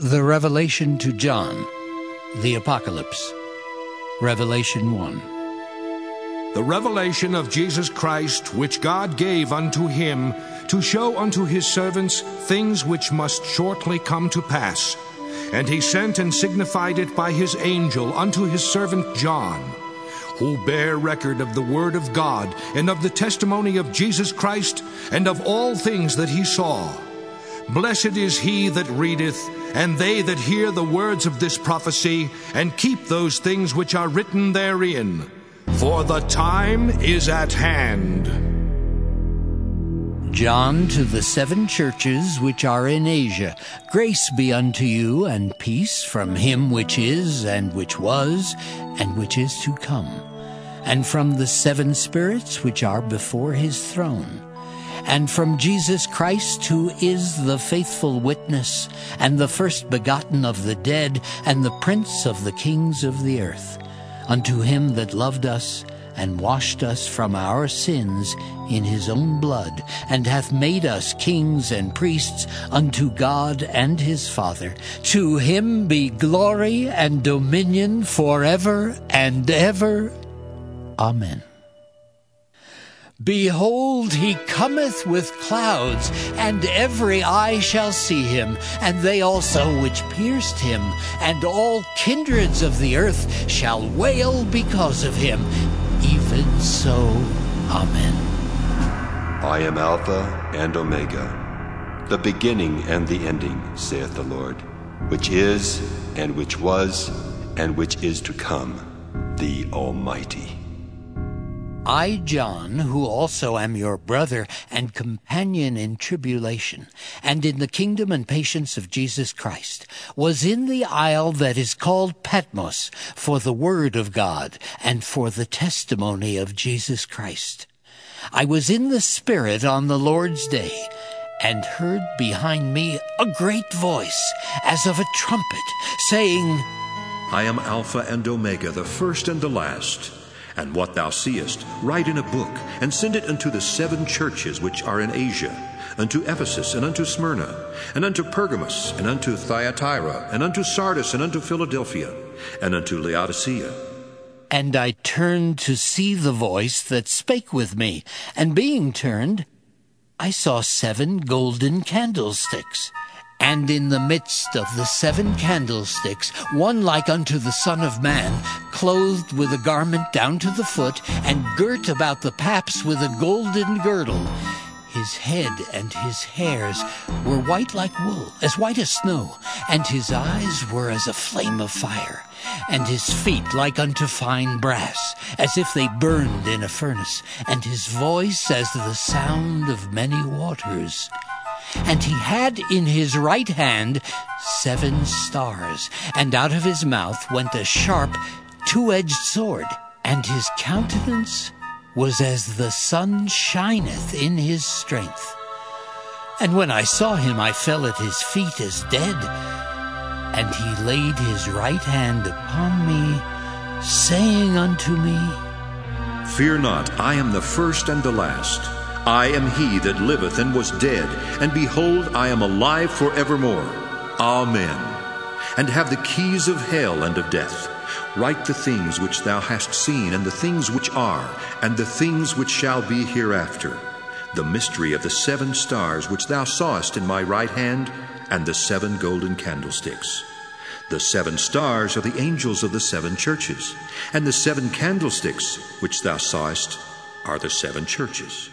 The Revelation to John, the Apocalypse. Revelation 1. The revelation of Jesus Christ, which God gave unto him, to show unto his servants things which must shortly come to pass. And he sent and signified it by his angel unto his servant John, who bear record of the word of God, and of the testimony of Jesus Christ, and of all things that he saw. Blessed is he that readeth, and they that hear the words of this prophecy, and keep those things which are written therein. For the time is at hand. John to the seven churches which are in Asia, grace be unto you and peace from him which is, and which was, and which is to come, and from the seven spirits which are before his throne and from Jesus Christ, who is the faithful witness, and the first begotten of the dead, and the prince of the kings of the earth, unto him that loved us, and washed us from our sins in his own blood, and hath made us kings and priests unto God and his Father. To him be glory and dominion forever and ever. Amen. Behold, he cometh with clouds, and every eye shall see him, and they also which pierced him, and all kindreds of the earth shall wail because of him. Even so, Amen. I am Alpha and Omega, the beginning and the ending, saith the Lord, which is, and which was, and which is to come, the Almighty. I, John, who also am your brother and companion in tribulation, and in the kingdom and patience of Jesus Christ, was in the isle that is called Patmos for the word of God and for the testimony of Jesus Christ. I was in the Spirit on the Lord's day, and heard behind me a great voice, as of a trumpet, saying, I am Alpha and Omega, the first and the last. And what thou seest, write in a book, and send it unto the seven churches which are in Asia, unto Ephesus, and unto Smyrna, and unto Pergamos, and unto Thyatira, and unto Sardis, and unto Philadelphia, and unto Laodicea. And I turned to see the voice that spake with me, and being turned, I saw seven golden candlesticks and in the midst of the seven candlesticks, one like unto the Son of Man, clothed with a garment down to the foot, and girt about the paps with a golden girdle. His head and his hairs were white like wool, as white as snow, and his eyes were as a flame of fire, and his feet like unto fine brass, as if they burned in a furnace, and his voice as the sound of many waters and he had in his right hand seven stars, and out of his mouth went a sharp, two edged sword, and his countenance was as the sun shineth in his strength. And when I saw him, I fell at his feet as dead. And he laid his right hand upon me, saying unto me, Fear not, I am the first and the last. I am he that liveth and was dead, and behold, I am alive for evermore. Amen. And have the keys of hell and of death. Write the things which thou hast seen, and the things which are, and the things which shall be hereafter. The mystery of the seven stars which thou sawest in my right hand, and the seven golden candlesticks. The seven stars are the angels of the seven churches, and the seven candlesticks which thou sawest are the seven churches.